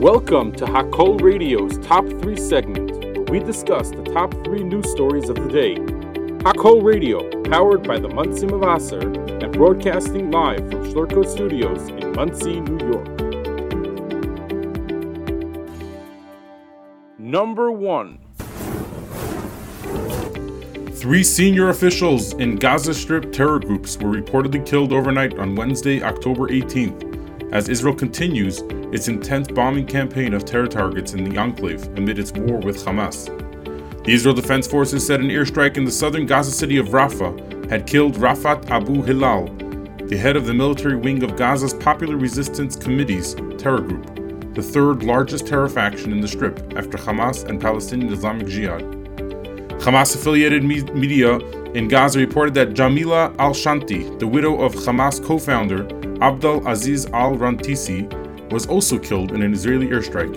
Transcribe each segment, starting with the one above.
Welcome to Hakol Radio's Top 3 segment, where we discuss the top 3 news stories of the day. Hakol Radio, powered by the Monsey Mevaser and broadcasting live from Schlurko Studios in Monsey, New York. Number 1 Three senior officials in Gaza Strip terror groups were reportedly killed overnight on Wednesday, October 18th, as Israel continues its intense bombing campaign of terror targets in the enclave amid its war with Hamas. The Israel Defense Forces said an airstrike in the southern Gaza city of Rafah had killed Rafat Abu Hilal, the head of the military wing of Gaza's Popular Resistance Committee's terror group, the third largest terror faction in the Strip after Hamas and Palestinian Islamic Jihad. Hamas affiliated me- media in Gaza reported that Jamila al Shanti, the widow of Hamas co founder Abdul Aziz al Rantisi, was also killed in an Israeli airstrike.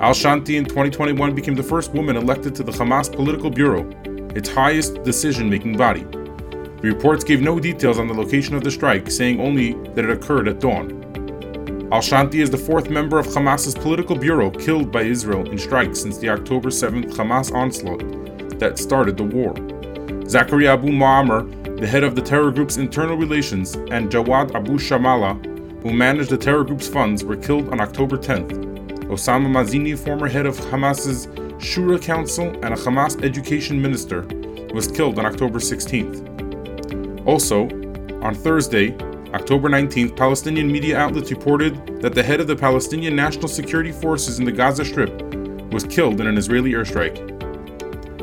Al Shanti in 2021 became the first woman elected to the Hamas Political Bureau, its highest decision making body. The reports gave no details on the location of the strike, saying only that it occurred at dawn. Al Shanti is the fourth member of Hamas's political bureau killed by Israel in strikes since the October 7th Hamas onslaught that started the war. Zakaria Abu Muammar, the head of the terror group's internal relations, and Jawad Abu Shamala, who managed the terror group's funds, were killed on October 10th. Osama Mazini, former head of Hamas's Shura Council and a Hamas education minister, was killed on October 16th. Also, on Thursday, October 19th, Palestinian media outlets reported that the head of the Palestinian National Security Forces in the Gaza Strip was killed in an Israeli airstrike.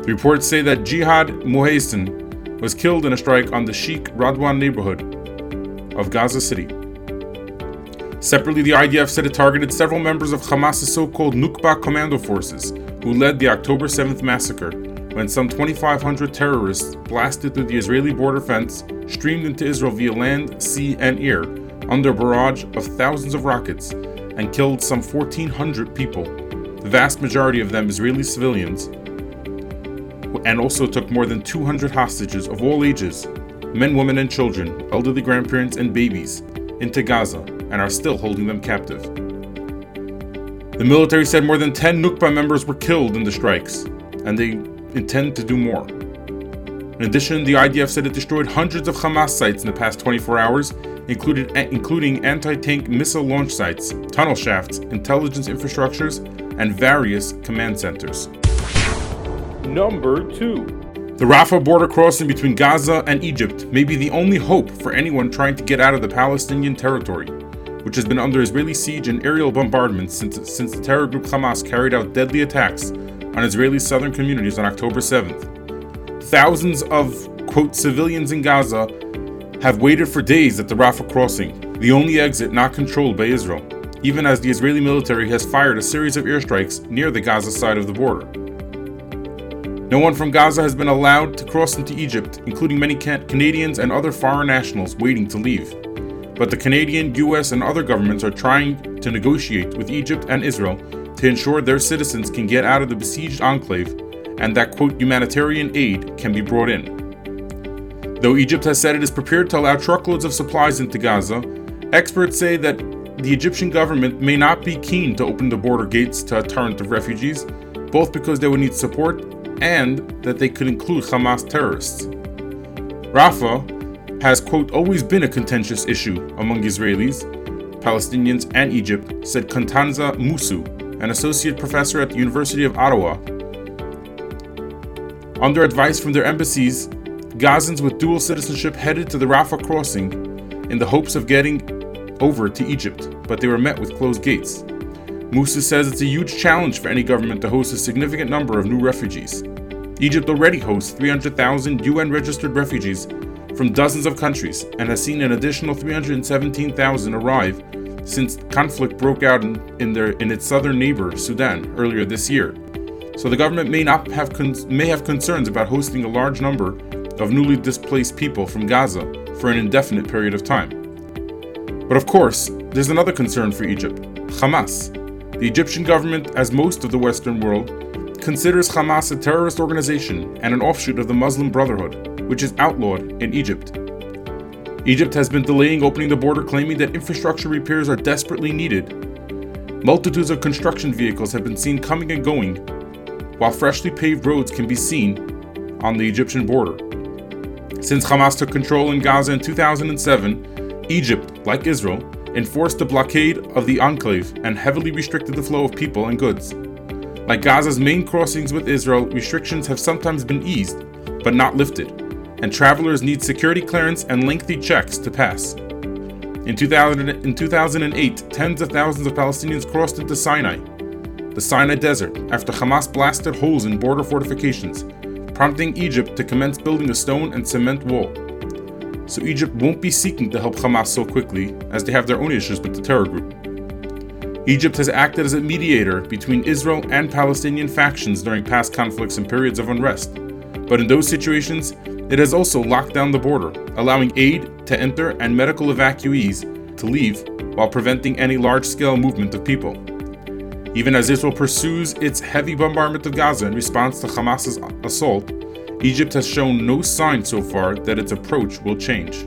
The reports say that Jihad Muhaisin was killed in a strike on the Sheikh Radwan neighborhood of Gaza City. Separately, the IDF said it targeted several members of Hamas's so called Nukba commando forces, who led the October 7th massacre when some 2,500 terrorists blasted through the Israeli border fence, streamed into Israel via land, sea, and air under a barrage of thousands of rockets, and killed some 1,400 people, the vast majority of them Israeli civilians, and also took more than 200 hostages of all ages men, women, and children, elderly grandparents, and babies into Gaza and are still holding them captive. The military said more than 10 Nukba members were killed in the strikes, and they intend to do more. In addition, the IDF said it destroyed hundreds of Hamas sites in the past 24 hours, included, eh, including anti tank missile launch sites, tunnel shafts, intelligence infrastructures, and various command centers. Number 2 The Rafah border crossing between Gaza and Egypt may be the only hope for anyone trying to get out of the Palestinian territory, which has been under Israeli siege and aerial bombardments since, since the terror group Hamas carried out deadly attacks on Israeli southern communities on October 7th. Thousands of, quote, civilians in Gaza have waited for days at the Rafah crossing, the only exit not controlled by Israel, even as the Israeli military has fired a series of airstrikes near the Gaza side of the border. No one from Gaza has been allowed to cross into Egypt, including many Canadians and other foreign nationals waiting to leave. But the Canadian, US, and other governments are trying to negotiate with Egypt and Israel to ensure their citizens can get out of the besieged enclave and that, quote, humanitarian aid can be brought in. Though Egypt has said it is prepared to allow truckloads of supplies into Gaza, experts say that the Egyptian government may not be keen to open the border gates to a torrent of refugees, both because they would need support and that they could include Hamas terrorists. Rafah has, quote, always been a contentious issue among Israelis, Palestinians, and Egypt, said Konstanza Musu, an associate professor at the University of Ottawa. Under advice from their embassies, Gazans with dual citizenship headed to the Rafah crossing in the hopes of getting over to Egypt, but they were met with closed gates. Musa says it's a huge challenge for any government to host a significant number of new refugees. Egypt already hosts 300,000 UN registered refugees from dozens of countries and has seen an additional 317,000 arrive since conflict broke out in, in, their, in its southern neighbor, Sudan, earlier this year. So the government may, not have may have concerns about hosting a large number of newly displaced people from Gaza for an indefinite period of time. But of course, there's another concern for Egypt Hamas. The Egyptian government, as most of the Western world, considers Hamas a terrorist organization and an offshoot of the Muslim Brotherhood, which is outlawed in Egypt. Egypt has been delaying opening the border, claiming that infrastructure repairs are desperately needed. multitudes of construction vehicles have been seen coming and going, while freshly paved roads can be seen on the Egyptian border. Since Hamas took control in Gaza in 2007, Egypt, like Israel, enforced the blockade of the enclave and heavily restricted the flow of people and goods. Like Gaza's main crossings with Israel, restrictions have sometimes been eased, but not lifted, and travelers need security clearance and lengthy checks to pass. In, 2000, in 2008, tens of thousands of Palestinians crossed into Sinai, the Sinai Desert, after Hamas blasted holes in border fortifications, prompting Egypt to commence building a stone and cement wall. So Egypt won't be seeking to help Hamas so quickly, as they have their own issues with the terror group. Egypt has acted as a mediator between Israel and Palestinian factions during past conflicts and periods of unrest. But in those situations, it has also locked down the border, allowing aid to enter and medical evacuees to leave while preventing any large scale movement of people. Even as Israel pursues its heavy bombardment of Gaza in response to Hamas's assault, Egypt has shown no sign so far that its approach will change.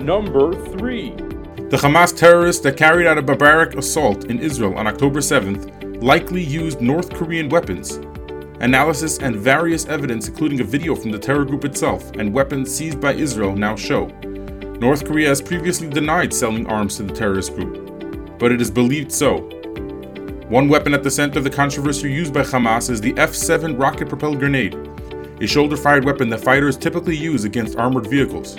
Number 3 the Hamas terrorists that carried out a barbaric assault in Israel on October 7th likely used North Korean weapons. Analysis and various evidence, including a video from the terror group itself and weapons seized by Israel, now show. North Korea has previously denied selling arms to the terrorist group, but it is believed so. One weapon at the center of the controversy used by Hamas is the F 7 rocket propelled grenade, a shoulder fired weapon that fighters typically use against armored vehicles.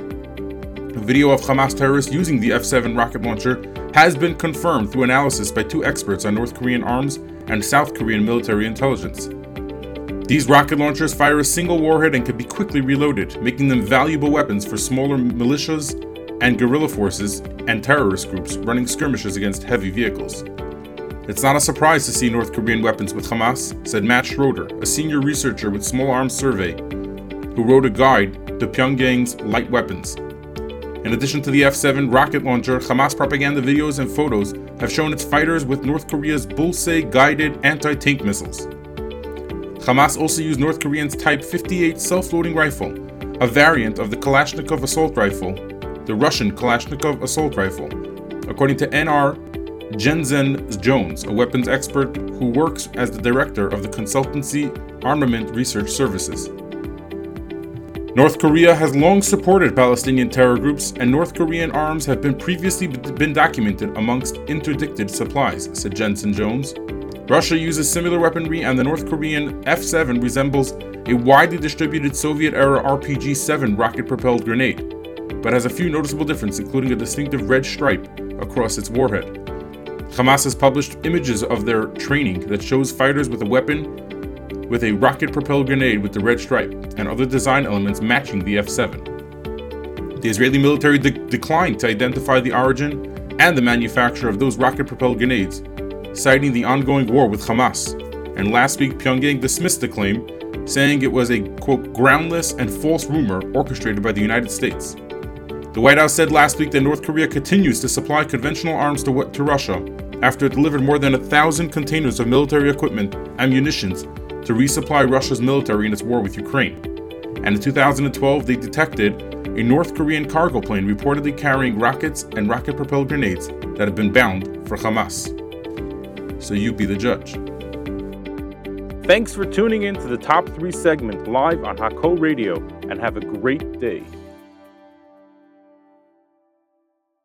Video of Hamas terrorists using the F 7 rocket launcher has been confirmed through analysis by two experts on North Korean arms and South Korean military intelligence. These rocket launchers fire a single warhead and can be quickly reloaded, making them valuable weapons for smaller militias and guerrilla forces and terrorist groups running skirmishes against heavy vehicles. It's not a surprise to see North Korean weapons with Hamas, said Matt Schroeder, a senior researcher with Small Arms Survey, who wrote a guide to Pyongyang's light weapons. In addition to the F 7 rocket launcher, Hamas propaganda videos and photos have shown its fighters with North Korea's Bulsae guided anti tank missiles. Hamas also used North Korean's Type 58 self loading rifle, a variant of the Kalashnikov assault rifle, the Russian Kalashnikov assault rifle, according to NR Jenzen Jones, a weapons expert who works as the director of the consultancy Armament Research Services. North Korea has long supported Palestinian terror groups, and North Korean arms have been previously been documented amongst interdicted supplies, said Jenzen Jones. Russia uses similar weaponry, and the North Korean F 7 resembles a widely distributed Soviet era RPG 7 rocket propelled grenade, but has a few noticeable differences, including a distinctive red stripe across its warhead. Hamas has published images of their training that shows fighters with a weapon with a rocket propelled grenade with the red stripe and other design elements matching the F 7. The Israeli military de- declined to identify the origin and the manufacturer of those rocket propelled grenades, citing the ongoing war with Hamas. And last week, Pyongyang dismissed the claim, saying it was a quote, groundless and false rumor orchestrated by the United States. The White House said last week that North Korea continues to supply conventional arms to, to Russia after it delivered more than a thousand containers of military equipment and munitions to resupply Russia's military in its war with Ukraine. And in 2012, they detected a North Korean cargo plane reportedly carrying rockets and rocket propelled grenades that had been bound for Hamas. So you be the judge. Thanks for tuning in to the Top 3 segment live on Hakol Radio and have a great day.